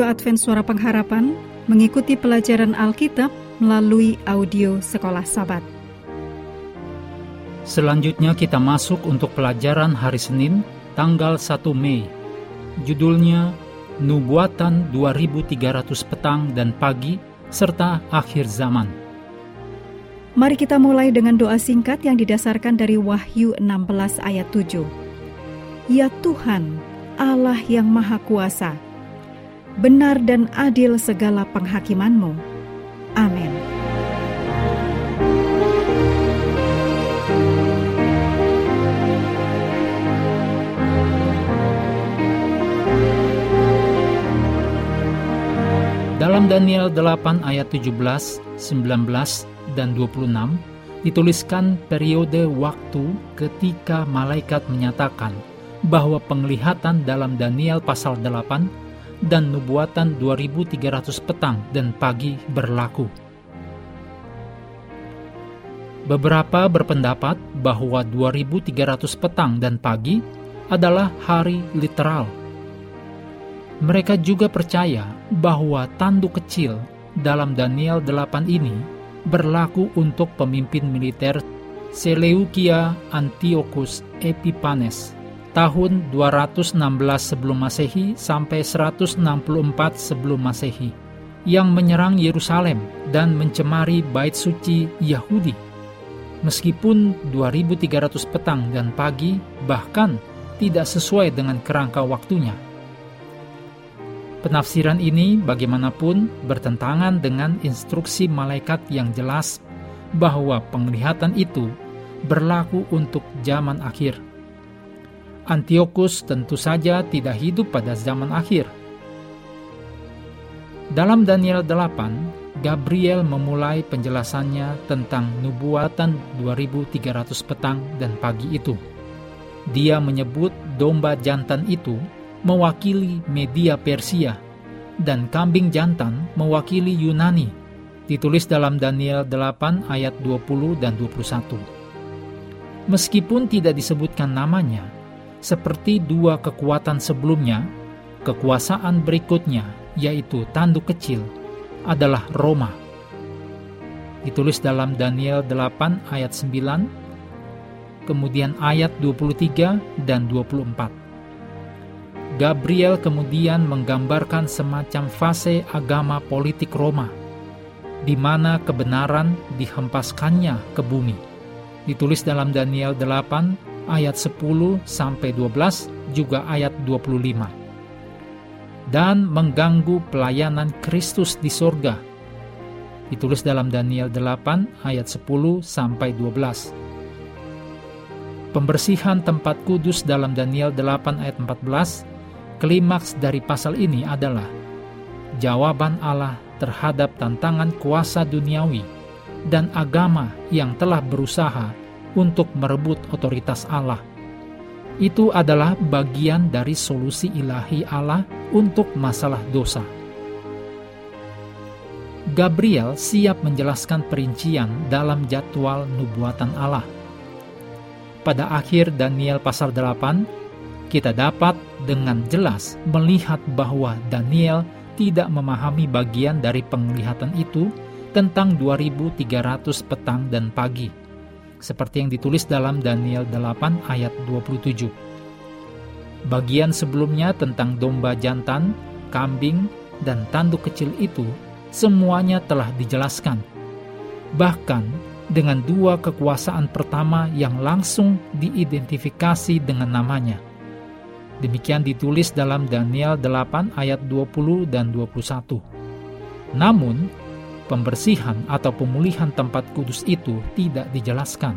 Radio Advent Suara Pengharapan mengikuti pelajaran Alkitab melalui audio Sekolah Sabat. Selanjutnya kita masuk untuk pelajaran hari Senin, tanggal 1 Mei. Judulnya Nubuatan 2300 Petang dan Pagi serta Akhir Zaman. Mari kita mulai dengan doa singkat yang didasarkan dari Wahyu 16 ayat 7. Ya Tuhan, Allah yang Maha Kuasa, benar dan adil segala penghakimanmu. Amin. Dalam Daniel 8 ayat 17, 19, dan 26 dituliskan periode waktu ketika malaikat menyatakan bahwa penglihatan dalam Daniel pasal 8 dan nubuatan 2300 petang dan pagi berlaku. Beberapa berpendapat bahwa 2300 petang dan pagi adalah hari literal. Mereka juga percaya bahwa tanduk kecil dalam Daniel 8 ini berlaku untuk pemimpin militer Seleukia Antiochus Epiphanes tahun 216 sebelum Masehi sampai 164 sebelum Masehi yang menyerang Yerusalem dan mencemari bait suci Yahudi. Meskipun 2300 petang dan pagi bahkan tidak sesuai dengan kerangka waktunya. Penafsiran ini bagaimanapun bertentangan dengan instruksi malaikat yang jelas bahwa penglihatan itu berlaku untuk zaman akhir Antiochus tentu saja tidak hidup pada zaman akhir. Dalam Daniel 8, Gabriel memulai penjelasannya tentang nubuatan 2300 petang dan pagi itu. Dia menyebut domba jantan itu mewakili media Persia dan kambing jantan mewakili Yunani. Ditulis dalam Daniel 8 ayat 20 dan 21. Meskipun tidak disebutkan namanya, seperti dua kekuatan sebelumnya, kekuasaan berikutnya, yaitu tanduk kecil, adalah Roma. Ditulis dalam Daniel 8 ayat 9, kemudian ayat 23 dan 24. Gabriel kemudian menggambarkan semacam fase agama politik Roma, di mana kebenaran dihempaskannya ke bumi. Ditulis dalam Daniel 8 ayat 10 sampai 12 juga ayat 25. Dan mengganggu pelayanan Kristus di sorga. Ditulis dalam Daniel 8 ayat 10 sampai 12. Pembersihan tempat kudus dalam Daniel 8 ayat 14, klimaks dari pasal ini adalah jawaban Allah terhadap tantangan kuasa duniawi dan agama yang telah berusaha untuk merebut otoritas Allah. Itu adalah bagian dari solusi ilahi Allah untuk masalah dosa. Gabriel siap menjelaskan perincian dalam jadwal nubuatan Allah. Pada akhir Daniel pasal 8, kita dapat dengan jelas melihat bahwa Daniel tidak memahami bagian dari penglihatan itu tentang 2300 petang dan pagi seperti yang ditulis dalam Daniel 8 ayat 27. Bagian sebelumnya tentang domba jantan, kambing, dan tanduk kecil itu semuanya telah dijelaskan. Bahkan dengan dua kekuasaan pertama yang langsung diidentifikasi dengan namanya. Demikian ditulis dalam Daniel 8 ayat 20 dan 21. Namun, pembersihan atau pemulihan tempat kudus itu tidak dijelaskan.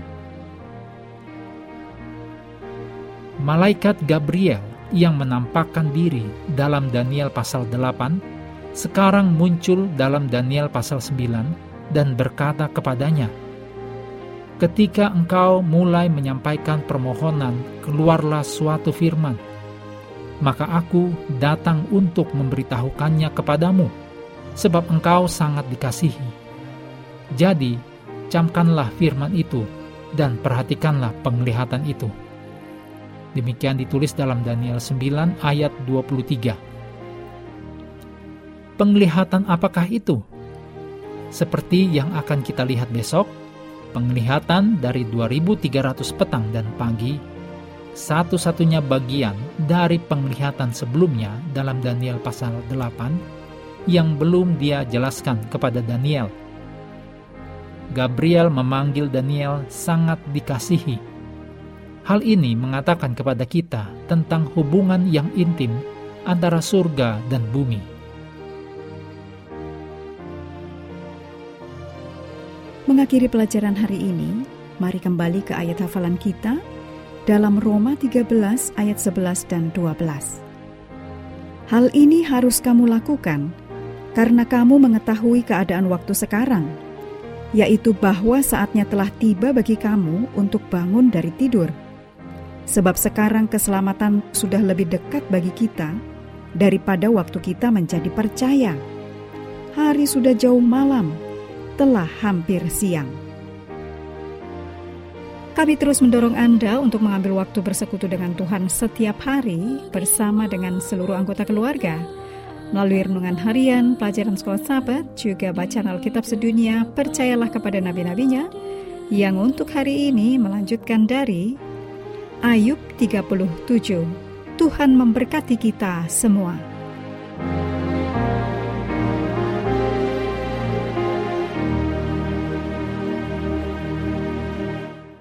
Malaikat Gabriel yang menampakkan diri dalam Daniel pasal 8 sekarang muncul dalam Daniel pasal 9 dan berkata kepadanya, Ketika engkau mulai menyampaikan permohonan, keluarlah suatu firman. Maka aku datang untuk memberitahukannya kepadamu sebab engkau sangat dikasihi. Jadi, camkanlah firman itu dan perhatikanlah penglihatan itu. Demikian ditulis dalam Daniel 9 ayat 23. penglihatan apakah itu? Seperti yang akan kita lihat besok, penglihatan dari 2300 petang dan pagi, satu-satunya bagian dari penglihatan sebelumnya dalam Daniel pasal 8 yang belum dia jelaskan kepada Daniel. Gabriel memanggil Daniel sangat dikasihi. Hal ini mengatakan kepada kita tentang hubungan yang intim antara surga dan bumi. Mengakhiri pelajaran hari ini, mari kembali ke ayat hafalan kita dalam Roma 13 ayat 11 dan 12. Hal ini harus kamu lakukan karena kamu mengetahui keadaan waktu sekarang, yaitu bahwa saatnya telah tiba bagi kamu untuk bangun dari tidur. Sebab sekarang keselamatan sudah lebih dekat bagi kita daripada waktu kita menjadi percaya. Hari sudah jauh malam, telah hampir siang. Kami terus mendorong Anda untuk mengambil waktu bersekutu dengan Tuhan setiap hari bersama dengan seluruh anggota keluarga. Melalui renungan harian, pelajaran sekolah sahabat, juga bacaan Alkitab sedunia, percayalah kepada nabi-nabinya, yang untuk hari ini melanjutkan dari Ayub 37. Tuhan memberkati kita semua.